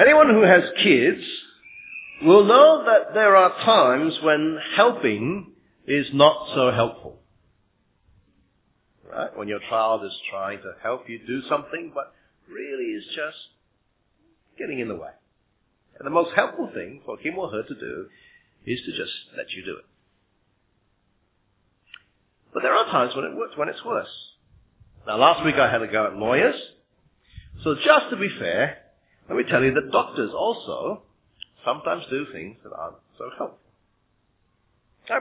Anyone who has kids will know that there are times when helping is not so helpful. Right? When your child is trying to help you do something, but really is just getting in the way. And the most helpful thing for him or her to do is to just let you do it. But there are times when it works, when it's worse. Now last week I had a go at lawyers. So just to be fair, let me tell you that doctors also sometimes do things that aren't so helpful.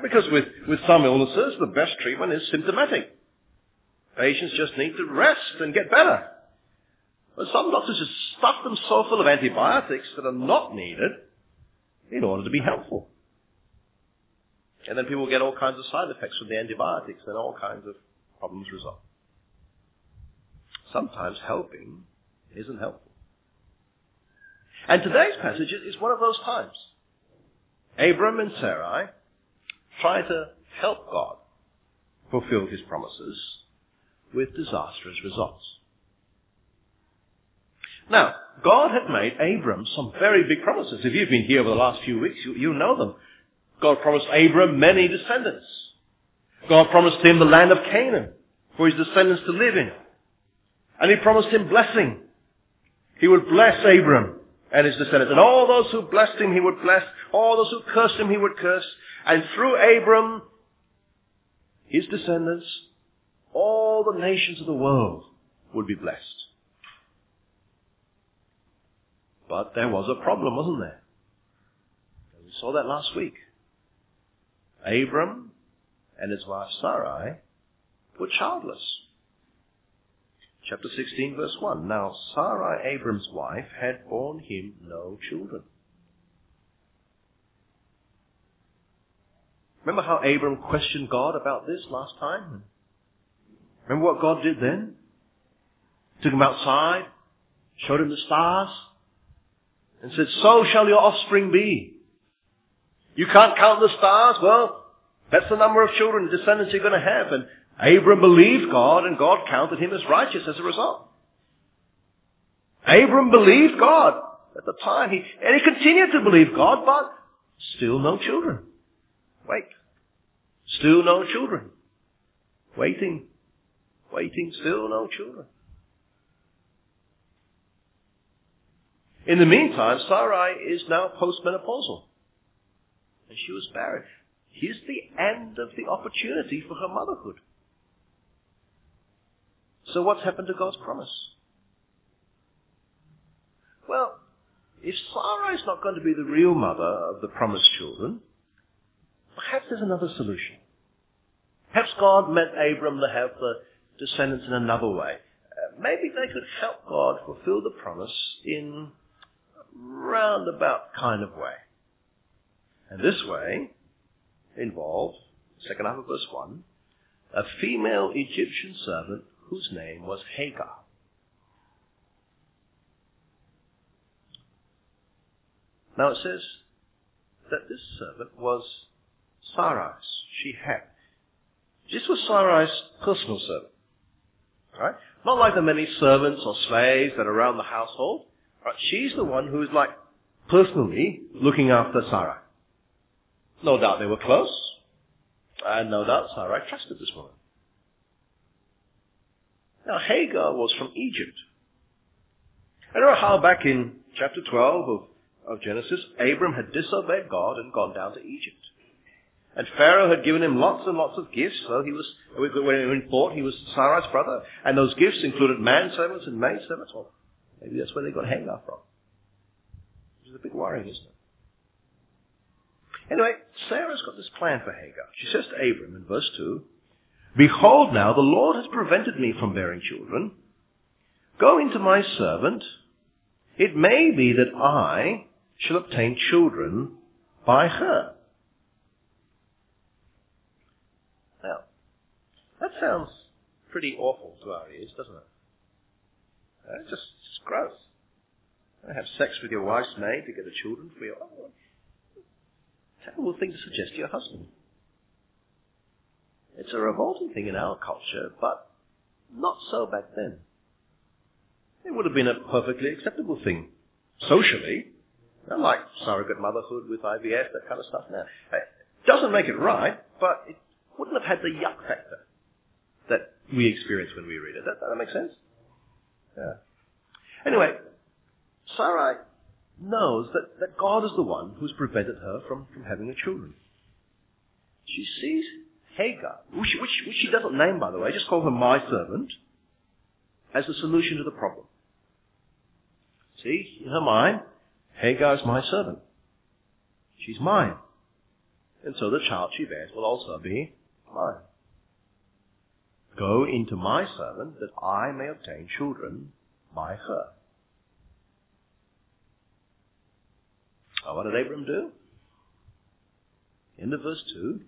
Because with, with some illnesses, the best treatment is symptomatic. Patients just need to rest and get better. But some doctors just stuff them so full of antibiotics that are not needed in order to be helpful. And then people get all kinds of side effects from the antibiotics and all kinds of problems result. Sometimes helping isn't helpful. And today's passage is one of those times. Abram and Sarai try to help God fulfill his promises with disastrous results. Now, God had made Abram some very big promises. If you've been here over the last few weeks, you, you know them. God promised Abram many descendants. God promised him the land of Canaan for his descendants to live in. And he promised him blessing. He would bless Abram and his descendants. And all those who blessed him, he would bless. All those who cursed him, he would curse. And through Abram, his descendants, all the nations of the world would be blessed. But there was a problem, wasn't there? we saw that last week. Abram and his wife Sarai were childless. Chapter 16 verse 1. Now Sarai, Abram's wife, had borne him no children. Remember how Abram questioned God about this last time? Remember what God did then? Took him outside, showed him the stars, and said, so shall your offspring be. You can't count the stars? Well, that's the number of children, descendants you're going to have. And Abram believed God and God counted him as righteous as a result. Abram believed God at the time. He, and he continued to believe God, but still no children. Wait. Still no children. Waiting. Waiting. Still no children. In the meantime, Sarai is now postmenopausal. And she was barren. Here's the end of the opportunity for her motherhood. So what's happened to God's promise? Well, if Sarah is not going to be the real mother of the promised children, perhaps there's another solution. Perhaps God meant Abram to have the descendants in another way. Uh, maybe they could help God fulfill the promise in a roundabout kind of way. And this way involved, second half of verse 1, a female Egyptian servant whose name was Hagar. Now it says that this servant was Sarai's. She had. This was Sarai's personal servant. Right? Not like the many servants or slaves that are around the household. Right? She's the one who is like personally looking after Sarai. No doubt they were close. And no doubt Sarai trusted this woman. Now Hagar was from Egypt. I know how back in chapter 12 of, of Genesis, Abram had disobeyed God and gone down to Egypt. And Pharaoh had given him lots and lots of gifts, so he was, when he thought he was Sarai's brother, and those gifts included manservants and maidservants. Well, maybe that's where they got Hagar from. Which is a bit worrying, isn't it? Anyway, Sarah's got this plan for Hagar. She says to Abram in verse 2, Behold now, the Lord has prevented me from bearing children. Go into my servant. It may be that I shall obtain children by her. Now, that sounds pretty awful to our ears, doesn't it? It's just, it's gross. Have sex with your wife's maid to get the children for your own. terrible thing to suggest to your husband. It's a revolting thing in our culture, but not so back then. It would have been a perfectly acceptable thing socially, like surrogate motherhood with IVF, that kind of stuff now. It doesn't make it right, but it wouldn't have had the yuck factor that we experience when we read it. That, that makes sense? Yeah. Anyway, Sarai knows that, that God is the one who's prevented her from, from having a children. She sees Hagar, which, which, which she doesn't name, by the way, just call her my servant, as the solution to the problem. See, in her mind, Hagar is my servant. She's mine. And so the child she bears will also be mine. Go into my servant that I may obtain children by her. Well, what did Abram do? End of verse 2.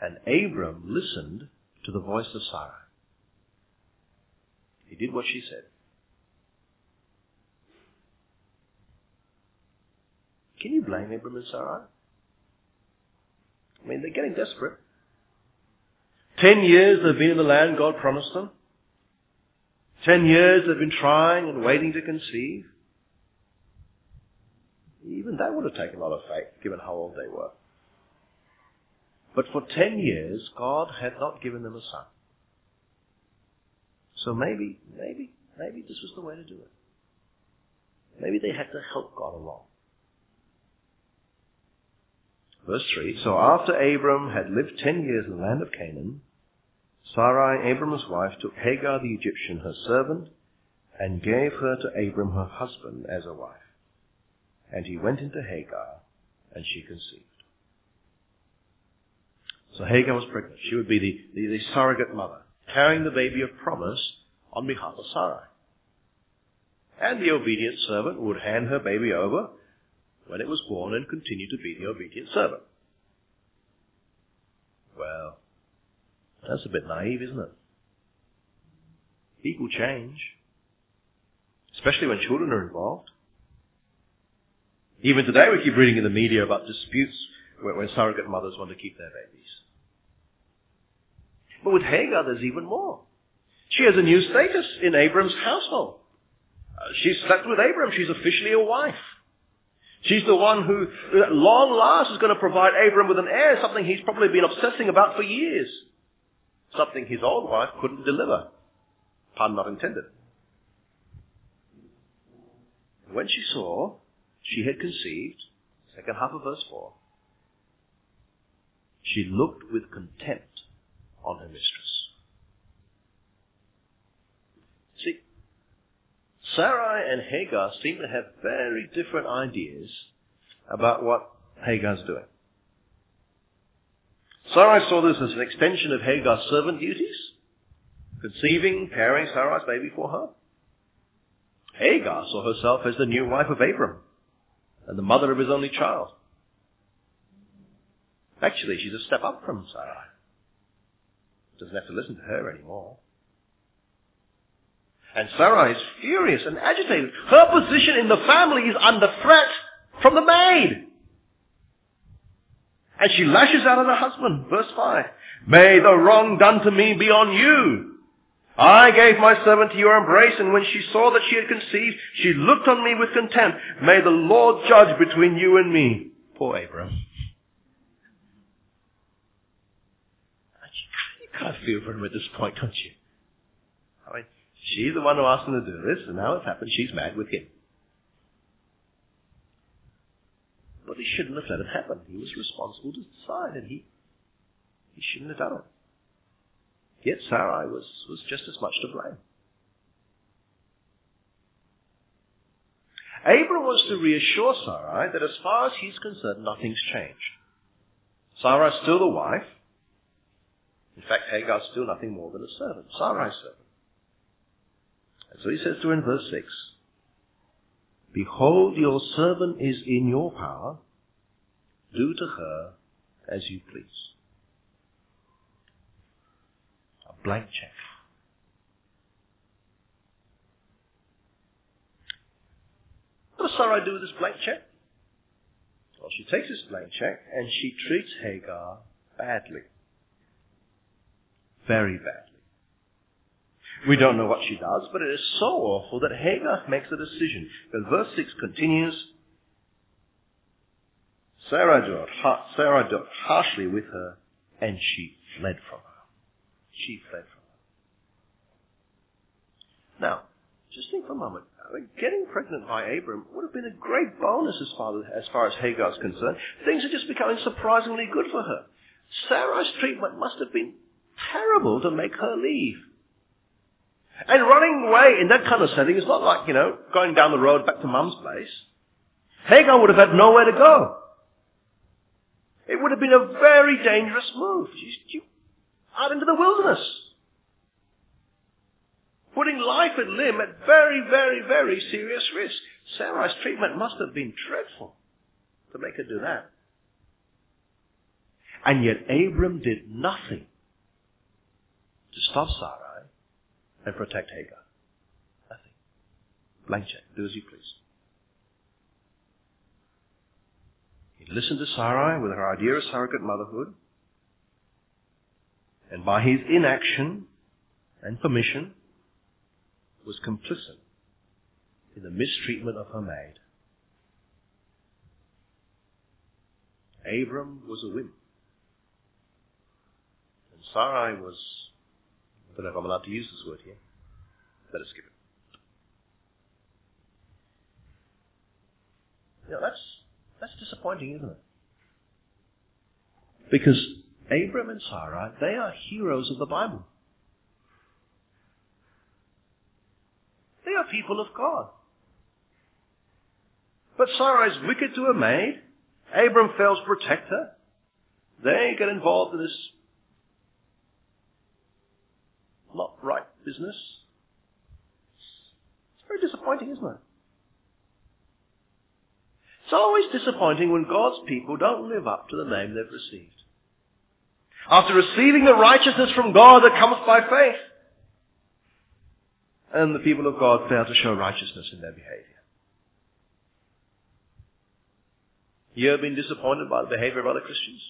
And Abram listened to the voice of Sarah. He did what she said. Can you blame Abram and Sarah? I mean, they're getting desperate. Ten years they've been in the land God promised them. Ten years they've been trying and waiting to conceive. Even that would have taken a lot of faith, given how old they were. But for ten years, God had not given them a son. So maybe, maybe, maybe this was the way to do it. Maybe they had to help God along. Verse 3 So after Abram had lived ten years in the land of Canaan, Sarai, Abram's wife, took Hagar the Egyptian, her servant, and gave her to Abram her husband as a wife. And he went into Hagar, and she conceived. So Hagar was pregnant. She would be the, the, the surrogate mother, carrying the baby of promise on behalf of Sarai. And the obedient servant would hand her baby over when it was born and continue to be the obedient servant. Well, that's a bit naive, isn't it? People change, especially when children are involved. Even today we keep reading in the media about disputes when surrogate mothers want to keep their babies. But with Hagar, there's even more. She has a new status in Abram's household. Uh, she's slept with Abram. She's officially a wife. She's the one who, at long last, is going to provide Abram with an heir, something he's probably been obsessing about for years. Something his old wife couldn't deliver. Pun not intended. When she saw she had conceived, second half of verse 4, she looked with contempt on her mistress. See, Sarai and Hagar seem to have very different ideas about what Hagar's doing. Sarai saw this as an extension of Hagar's servant duties, conceiving, carrying Sarai's baby for her. Hagar saw herself as the new wife of Abram and the mother of his only child. Actually, she's a step up from Sarai. Doesn't have to listen to her anymore. And Sarah is furious and agitated. Her position in the family is under threat from the maid. And she lashes out at her husband. Verse 5. May the wrong done to me be on you. I gave my servant to your embrace, and when she saw that she had conceived, she looked on me with contempt. May the Lord judge between you and me. Poor Abram. Of feel for him at this point, don't you? I mean, she's the one who asked him to do this, and now it's happened. She's mad with him. But he shouldn't have let it happen. He was responsible to decide, and he, he shouldn't have done it. Yet Sarai was, was just as much to blame. Abram was to reassure Sarai that as far as he's concerned, nothing's changed. Sarai's still the wife. In fact, Hagar's still nothing more than a servant, Sarai's servant. And so he says to her in verse 6, Behold, your servant is in your power. Do to her as you please. A blank check. What does Sarai do with this blank check? Well, she takes this blank check and she treats Hagar badly. Very badly. We don't know what she does, but it is so awful that Hagar makes a decision. But verse 6 continues, Sarah dealt, Sarah dealt harshly with her, and she fled from her. She fled from her. Now, just think for a moment. I mean, getting pregnant by Abram would have been a great bonus as far as, as far as Hagar's concerned. Things are just becoming surprisingly good for her. Sarah's treatment must have been terrible to make her leave. And running away in that kind of setting is not like, you know, going down the road back to mum's place. Hagar would have had nowhere to go. It would have been a very dangerous move. Out into the wilderness. Putting life and limb at very, very, very serious risk. Sarai's treatment must have been dreadful to make her do that. And yet Abram did nothing to stop Sarai and protect Hagar. Nothing. Blank check. Do as you please. He listened to Sarai with her idea of surrogate motherhood. And by his inaction and permission, was complicit in the mistreatment of her maid. Abram was a wimp. And Sarai was, don't know if I'm allowed to use this word here. Let us skip it. Know, that's, that's disappointing, isn't it? Because Abram and Sarah, they are heroes of the Bible. They are people of God. But Sarah is wicked to her maid. Abram fails to protect her. They get involved in this not right business. It's very disappointing, isn't it? It's always disappointing when God's people don't live up to the name they've received. After receiving the righteousness from God that comes by faith, and the people of God fail to show righteousness in their behavior. You have been disappointed by the behavior of other Christians?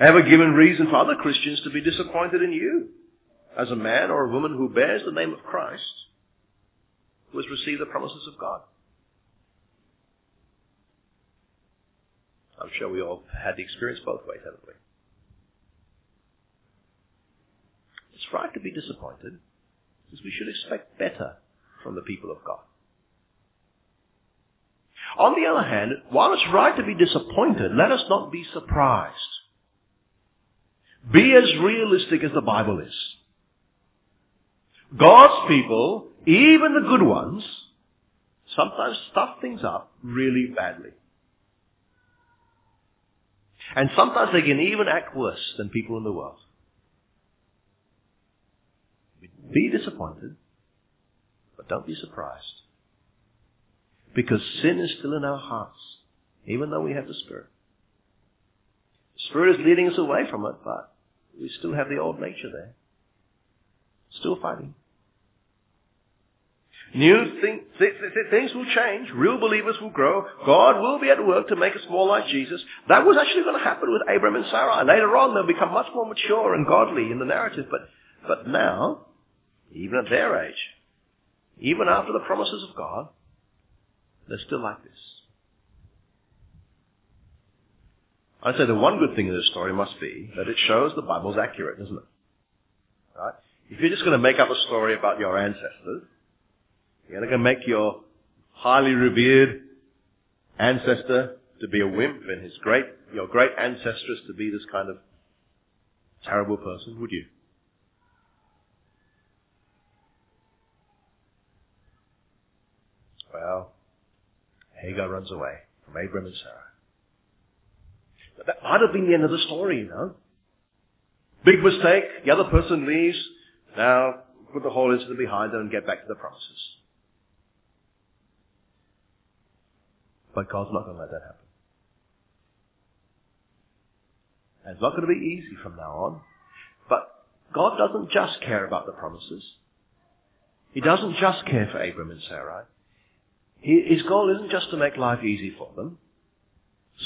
Ever given reason for other Christians to be disappointed in you as a man or a woman who bears the name of Christ, who has received the promises of God? I'm sure we all had the experience both ways, haven't we? It's right to be disappointed because we should expect better from the people of God. On the other hand, while it's right to be disappointed, let us not be surprised. Be as realistic as the Bible is. God's people, even the good ones, sometimes stuff things up really badly. And sometimes they can even act worse than people in the world. Be disappointed, but don't be surprised. Because sin is still in our hearts, even though we have the Spirit. The Spirit is leading us away from it, but we still have the old nature there. Still fighting. New th- th- things will change. Real believers will grow. God will be at work to make us more like Jesus. That was actually going to happen with Abram and Sarah. Later on, they'll become much more mature and godly in the narrative. But, but now, even at their age, even after the promises of God, they're still like this. I'd say the one good thing in this story must be that it shows the Bible's accurate, doesn't it? Right? If you're just going to make up a story about your ancestors, you're going to make your highly revered ancestor to be a wimp and his great, your great ancestress to be this kind of terrible person, would you? Well, Hagar runs away from Abram and Sarah. That might have been the end of the story, you know. Big mistake. The other person leaves. Now, put the whole incident behind them and get back to the promises. But God's not going to let that happen. And it's not going to be easy from now on. But God doesn't just care about the promises. He doesn't just care for Abram and Sarai. His goal isn't just to make life easy for them,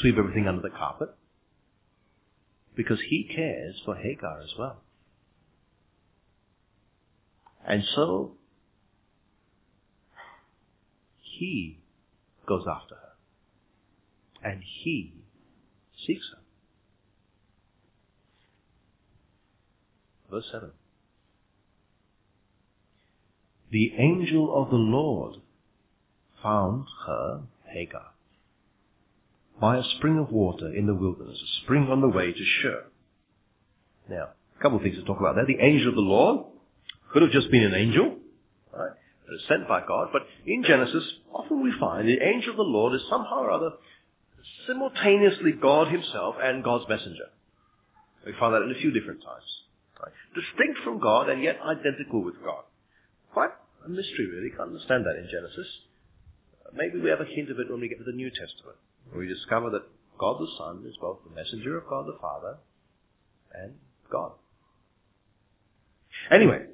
sweep everything under the carpet, because he cares for Hagar as well. And so, he goes after her. And he seeks her. Verse 7. The angel of the Lord found her, Hagar, by a spring of water in the wilderness, a spring on the way to Shur. Now, a couple of things to talk about there. The angel of the Lord could have just been an angel, right? Sent by God, but in Genesis, often we find the angel of the Lord is somehow or other simultaneously God himself and God's messenger. We find that in a few different times. Right? Distinct from God and yet identical with God. Quite a mystery really, can't understand that in Genesis. Maybe we have a hint of it when we get to the New Testament. Where we discover that God the Son is both the messenger of God the Father and God. Anyway,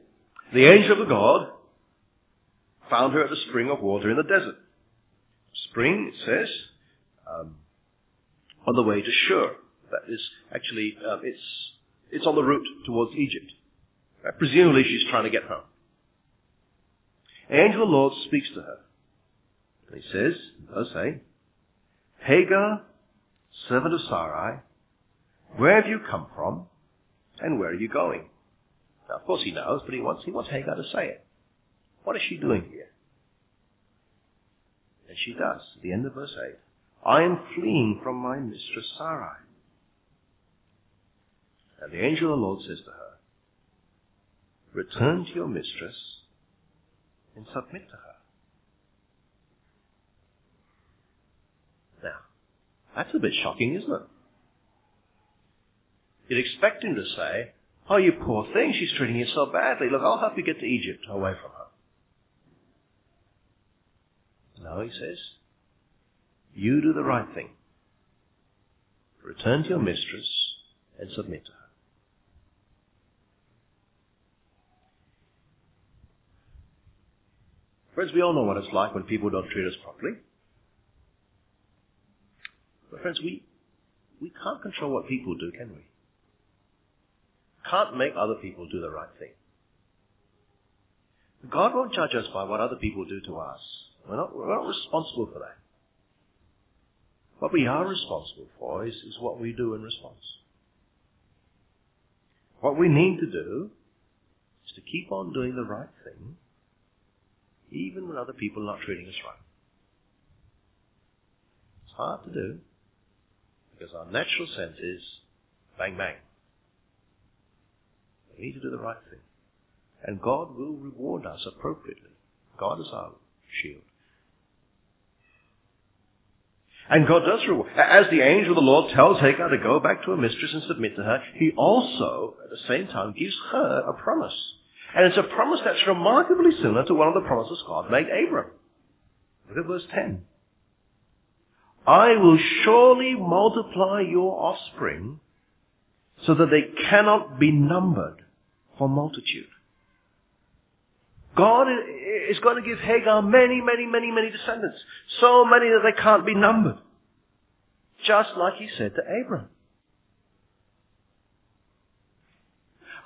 the angel of the God found her at the spring of water in the desert. Spring, it says, um, on the way to Shur. That is actually, um, it's, it's on the route towards Egypt. Uh, presumably she's trying to get home. Angel of the Lord speaks to her. And he says, verse 8, Hagar, servant of Sarai, where have you come from and where are you going? Now, of course he knows, but he wants, he wants Hagar to say it. What is she doing here? And she does, at the end of verse 8. I am fleeing from my mistress Sarai. And the angel of the Lord says to her, Return to your mistress and submit to her. Now, that's a bit shocking, isn't it? You'd expect him to say, Oh, you poor thing, she's treating you so badly. Look, I'll help you get to Egypt away from her. No, he says, you do the right thing. Return to your mistress and submit to her. Friends, we all know what it's like when people don't treat us properly. But friends, we, we can't control what people do, can we? Can't make other people do the right thing. God won't judge us by what other people do to us. We're not, we're not responsible for that. What we are responsible for is, is what we do in response. What we need to do is to keep on doing the right thing, even when other people are not treating us right. It's hard to do, because our natural sense is bang bang. We need to do the right thing. And God will reward us appropriately. God is our shield. And God does reward. As the angel of the Lord tells Hagar to go back to her mistress and submit to her, he also, at the same time, gives her a promise. And it's a promise that's remarkably similar to one of the promises God made Abram. Look at verse 10. I will surely multiply your offspring so that they cannot be numbered for multitude. God is going to give Hagar many, many, many, many descendants. So many that they can't be numbered. Just like he said to Abram.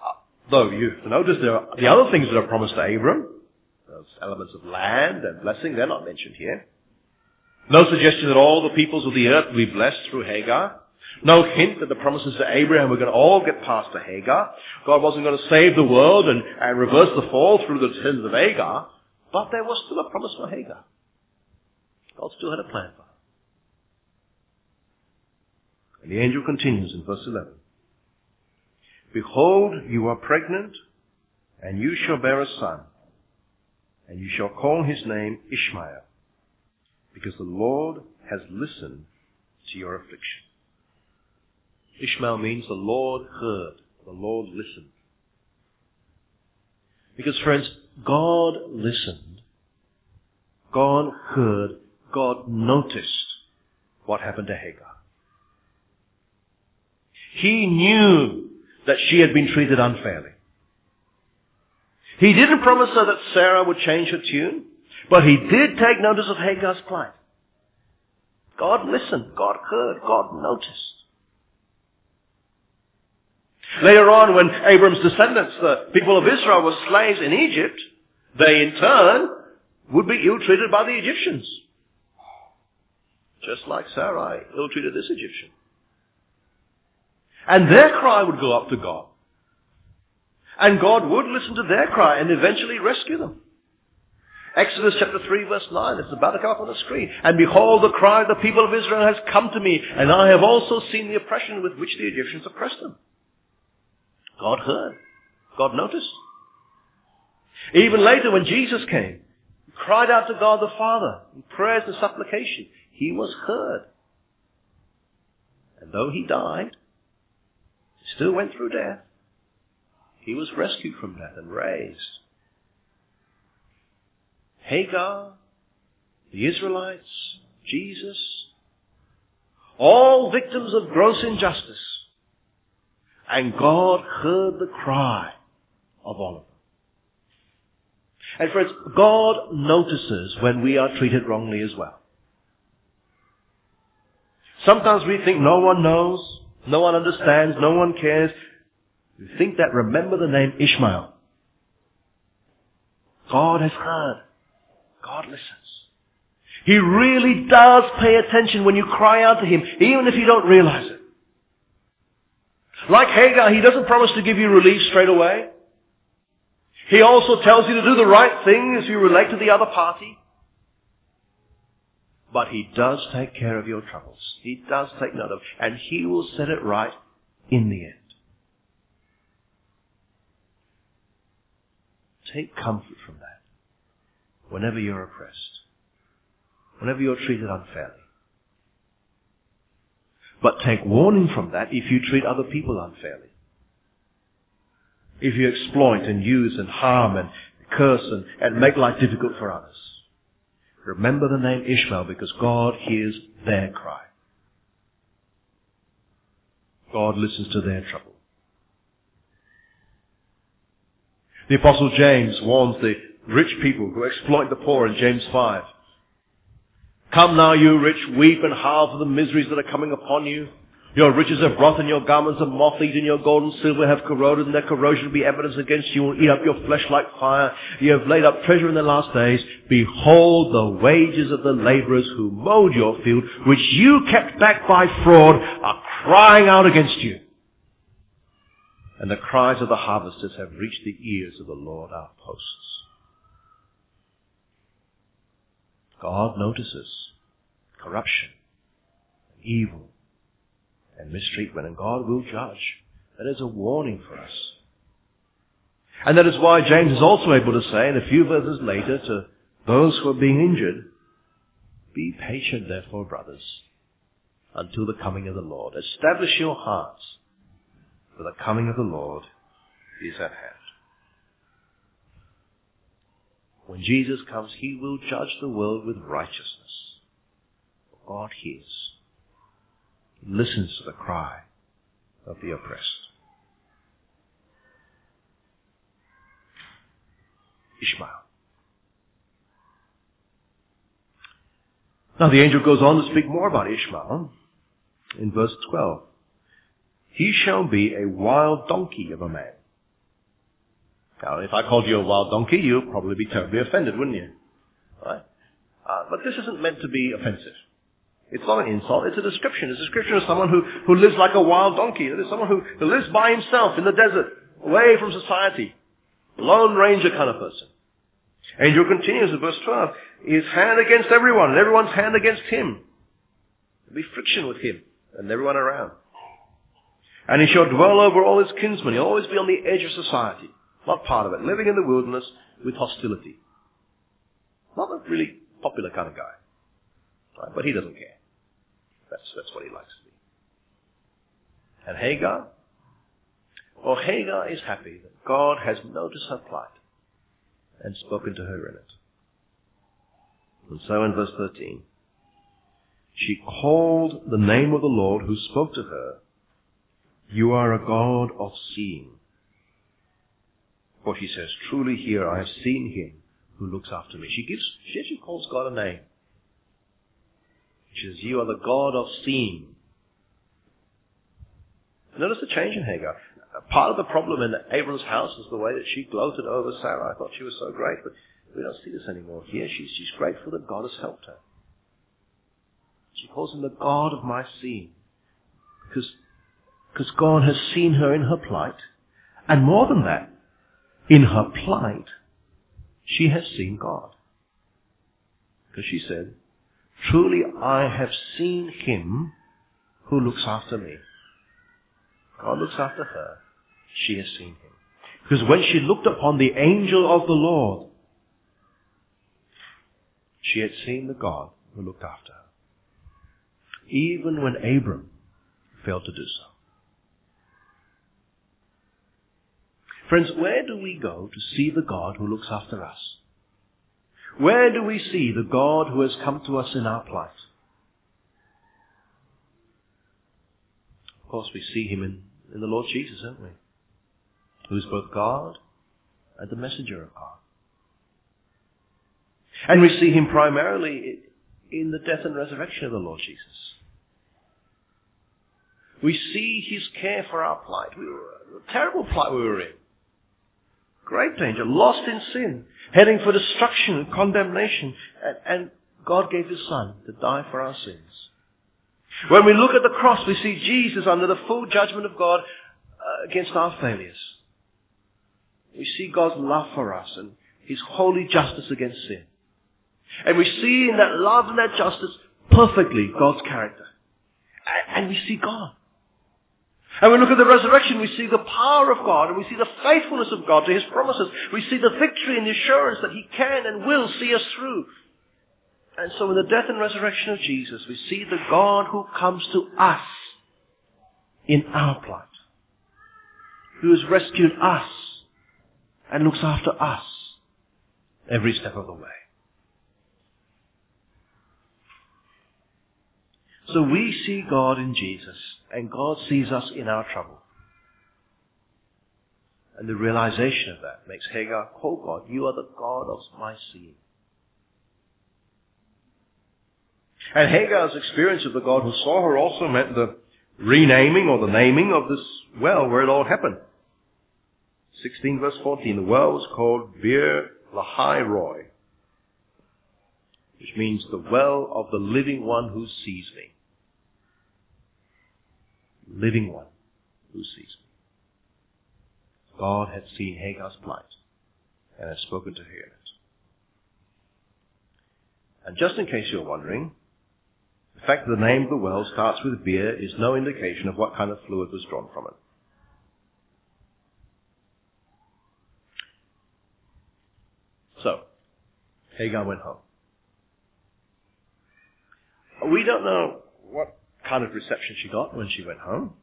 Uh, though you notice there are the other things that are promised to Abram, those elements of land and blessing, they're not mentioned here. No suggestion that all the peoples of the earth will be blessed through Hagar. No hint that the promises to Abraham were going to all get passed to Hagar. God wasn't going to save the world and, and reverse the fall through the sins of Hagar. But there was still a promise for Hagar. God still had a plan for her. And the angel continues in verse 11. Behold, you are pregnant, and you shall bear a son, and you shall call his name Ishmael, because the Lord has listened to your affliction. Ishmael means the Lord heard, the Lord listened. Because friends, God listened. God heard. God noticed what happened to Hagar. He knew that she had been treated unfairly. He didn't promise her that Sarah would change her tune, but he did take notice of Hagar's plight. God listened. God heard. God noticed. Later on, when Abram's descendants, the people of Israel, were slaves in Egypt, they in turn would be ill-treated by the Egyptians. Just like Sarai ill-treated this Egyptian. And their cry would go up to God. And God would listen to their cry and eventually rescue them. Exodus chapter 3 verse 9, it's about to come up on the screen. And behold, the cry of the people of Israel has come to me, and I have also seen the oppression with which the Egyptians oppressed them. God heard. God noticed. Even later when Jesus came, he cried out to God the Father in prayers and supplication. He was heard. And though he died, he still went through death. He was rescued from death and raised. Hagar, the Israelites, Jesus, all victims of gross injustice. And God heard the cry of all of them. And friends, God notices when we are treated wrongly as well. Sometimes we think no one knows, no one understands, no one cares. We think that remember the name Ishmael. God has heard. God listens. He really does pay attention when you cry out to Him, even if you don't realize it. Like Hagar, He doesn't promise to give you relief straight away. He also tells you to do the right thing as you relate to the other party. But He does take care of your troubles. He does take note of And He will set it right in the end. Take comfort from that whenever you're oppressed, whenever you're treated unfairly. But take warning from that if you treat other people unfairly. If you exploit and use and harm and curse and, and make life difficult for others. Remember the name Ishmael because God hears their cry. God listens to their trouble. The apostle James warns the rich people who exploit the poor in James 5. Come now, you rich, weep and howl for the miseries that are coming upon you. Your riches have and your garments are moth-eaten, your gold and silver have corroded, and their corrosion will be evidence against you will eat up your flesh like fire. You have laid up treasure in the last days. Behold, the wages of the laborers who mowed your field, which you kept back by fraud, are crying out against you. And the cries of the harvesters have reached the ears of the Lord our hosts. God notices corruption, evil, and mistreatment, and God will judge. That is a warning for us. And that is why James is also able to say in a few verses later to those who are being injured, be patient therefore, brothers, until the coming of the Lord. Establish your hearts, for the coming of the Lord is at hand. When Jesus comes, he will judge the world with righteousness. God hears. He listens to the cry of the oppressed. Ishmael. Now the angel goes on to speak more about Ishmael in verse 12. He shall be a wild donkey of a man now, if I called you a wild donkey, you'd probably be terribly offended, wouldn't you? Right? Uh, but this isn't meant to be offensive. It's not an insult, it's a description. It's a description of someone who, who lives like a wild donkey. It is someone who, who lives by himself in the desert, away from society. Lone ranger kind of person. Angel continues in verse 12. His hand against everyone, and everyone's hand against him. There'll be friction with him and everyone around. And he shall dwell over all his kinsmen. He'll always be on the edge of society. Not part of it. Living in the wilderness with hostility. Not a really popular kind of guy. Right? But he doesn't care. That's, that's what he likes to be. And Hagar? Well, Hagar is happy that God has noticed her plight and spoken to her in it. And so in verse 13, she called the name of the Lord who spoke to her, You are a God of seeing. For she says, Truly here I have seen him who looks after me. She gives, she actually calls God a name. She says, You are the God of seeing. Notice the change in Hagar. Part of the problem in Abram's house is the way that she gloated over Sarah. I thought she was so great, but we don't see this anymore here. She's, she's grateful that God has helped her. She calls him the God of my seeing. Because, because God has seen her in her plight. And more than that, in her plight, she has seen God. Because she said, Truly I have seen him who looks after me. God looks after her. She has seen him. Because when she looked upon the angel of the Lord, she had seen the God who looked after her. Even when Abram failed to do so. Friends, where do we go to see the God who looks after us? Where do we see the God who has come to us in our plight? Of course, we see him in, in the Lord Jesus, don't we? Who is both God and the messenger of God. And we see him primarily in the death and resurrection of the Lord Jesus. We see his care for our plight. We were, terrible plight we were in. Great danger, lost in sin, heading for destruction and condemnation. And, and God gave his son to die for our sins. When we look at the cross, we see Jesus under the full judgment of God uh, against our failures. We see God's love for us and his holy justice against sin. And we see in that love and that justice perfectly God's character. And we see God. And we look at the resurrection, we see the power of God, and we see the faithfulness of God to His promises. We see the victory and the assurance that He can and will see us through. And so in the death and resurrection of Jesus, we see the God who comes to us in our plight, who has rescued us and looks after us every step of the way. So we see God in Jesus, and God sees us in our trouble. And the realization of that makes Hagar call God, you are the God of my seeing. And Hagar's experience of the God who saw her also meant the renaming or the naming of this well where it all happened. 16 verse 14, the well was called Beer Lahai Roi, which means the well of the living one who sees me living one who sees me. God had seen Hagar's plight and had spoken to her in it. And just in case you're wondering, the fact that the name of the well starts with beer is no indication of what kind of fluid was drawn from it. So, Hagar went home. We don't know kind of reception she got when she went home.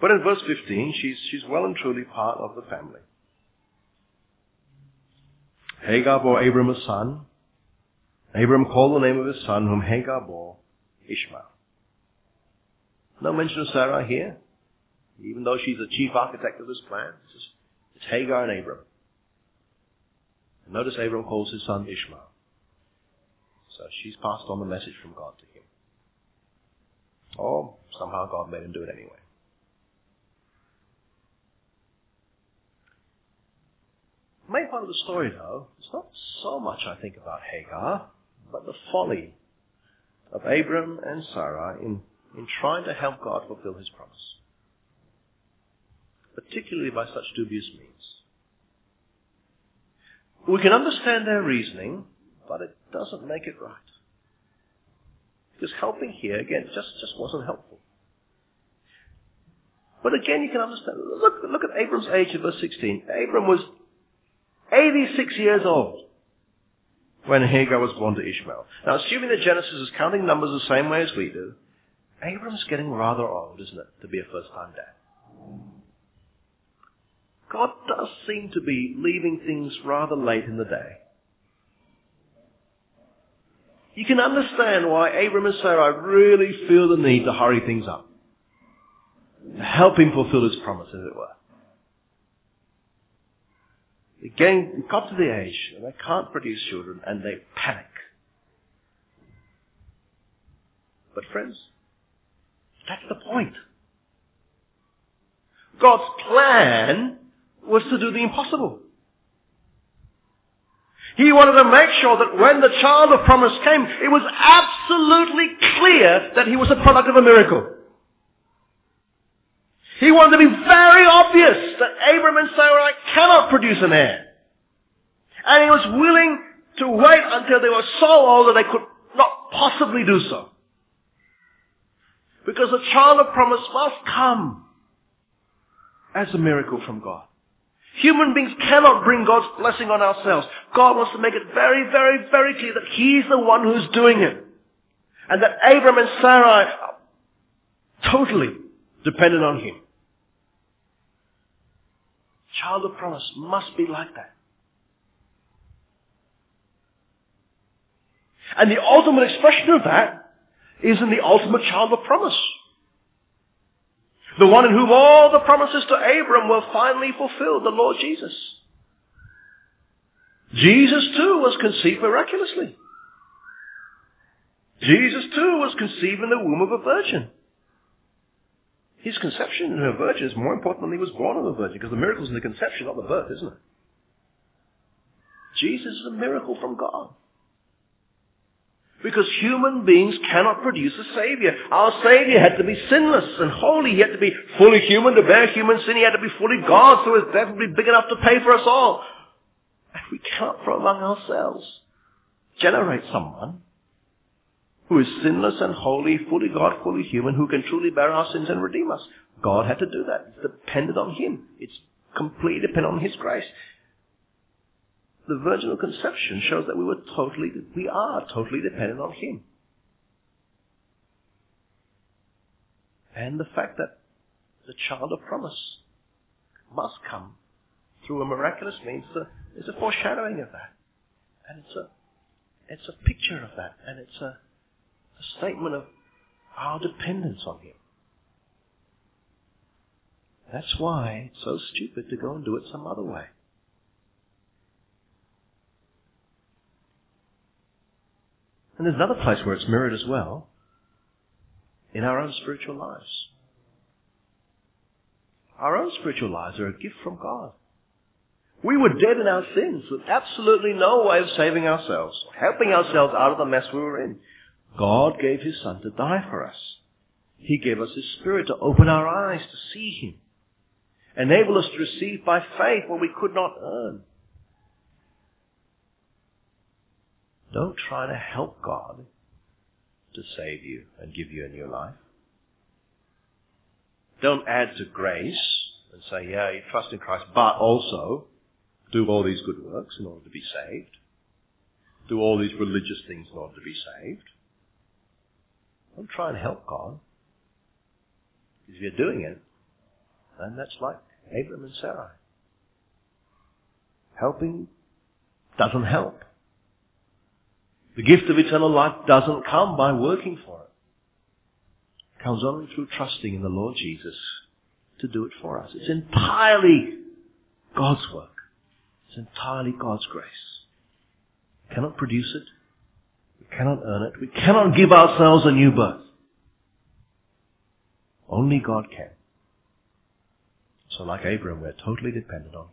But in verse 15, she's, she's well and truly part of the family. Hagar bore Abram a son. Abram called the name of his son, whom Hagar bore, Ishmael. No mention of Sarah here, even though she's the chief architect of this plan. It's, Hagar and Abram. And notice Abram calls his son Ishmael. So she's passed on the message from God to him. Or somehow God made him do it anyway. The main part of the story, though, is not so much, I think, about Hagar, but the folly of Abram and Sarah in, in trying to help God fulfill his promise, particularly by such dubious means. We can understand their reasoning, but it doesn't make it right. Because helping here, again, just, just wasn't helpful. But again, you can understand. Look, look at Abram's age in verse 16. Abram was 86 years old when Hagar was born to Ishmael. Now, assuming that Genesis is counting numbers the same way as we do, Abram's getting rather old, isn't it, to be a first-time dad? God does seem to be leaving things rather late in the day. You can understand why Abram and Sarah really feel the need to hurry things up. To help him fulfill his promise, as it were. They're getting, got to the age and they can't produce children and they panic. But friends, that's the point. God's plan was to do the impossible. He wanted to make sure that when the child of promise came, it was absolutely clear that he was a product of a miracle. He wanted to be very obvious that Abram and Sarai cannot produce an heir. And he was willing to wait until they were so old that they could not possibly do so. Because the child of promise must come as a miracle from God. Human beings cannot bring God's blessing on ourselves. God wants to make it very, very, very clear that He's the one who's doing it. And that Abram and Sarai are totally dependent on Him. Child of promise must be like that. And the ultimate expression of that is in the ultimate child of promise. The one in whom all the promises to Abram were finally fulfilled, the Lord Jesus. Jesus too was conceived miraculously. Jesus too was conceived in the womb of a virgin. His conception in a virgin is more important than he was born of a virgin, because the miracle is in the conception, not the birth, isn't it? Jesus is a miracle from God. Because human beings cannot produce a Savior. Our Savior had to be sinless and holy. He had to be fully human to bear human sin. He had to be fully God so his death would be big enough to pay for us all. And we cannot from among ourselves generate someone who is sinless and holy, fully God, fully human, who can truly bear our sins and redeem us. God had to do that. It's dependent on Him. It's completely dependent on His grace the virginal conception shows that we were totally, we are totally dependent on Him. And the fact that the child of promise must come through a miraculous means is a foreshadowing of that. And it's a, it's a picture of that. And it's a, a statement of our dependence on Him. That's why it's so stupid to go and do it some other way. And there's another place where it's mirrored as well in our own spiritual lives. Our own spiritual lives are a gift from God. We were dead in our sins with absolutely no way of saving ourselves, helping ourselves out of the mess we were in. God gave His Son to die for us. He gave us His Spirit to open our eyes to see Him, enable us to receive by faith what we could not earn. Don't try to help God to save you and give you a new life. Don't add to grace and say, yeah, you trust in Christ, but also do all these good works in order to be saved. Do all these religious things in order to be saved. Don't try and help God. If you're doing it, then that's like Abram and Sarai. Helping doesn't help. The gift of eternal life doesn't come by working for it. It comes only through trusting in the Lord Jesus to do it for us. It's entirely God's work. It's entirely God's grace. We cannot produce it. We cannot earn it. We cannot give ourselves a new birth. Only God can. So like Abraham, we're totally dependent on.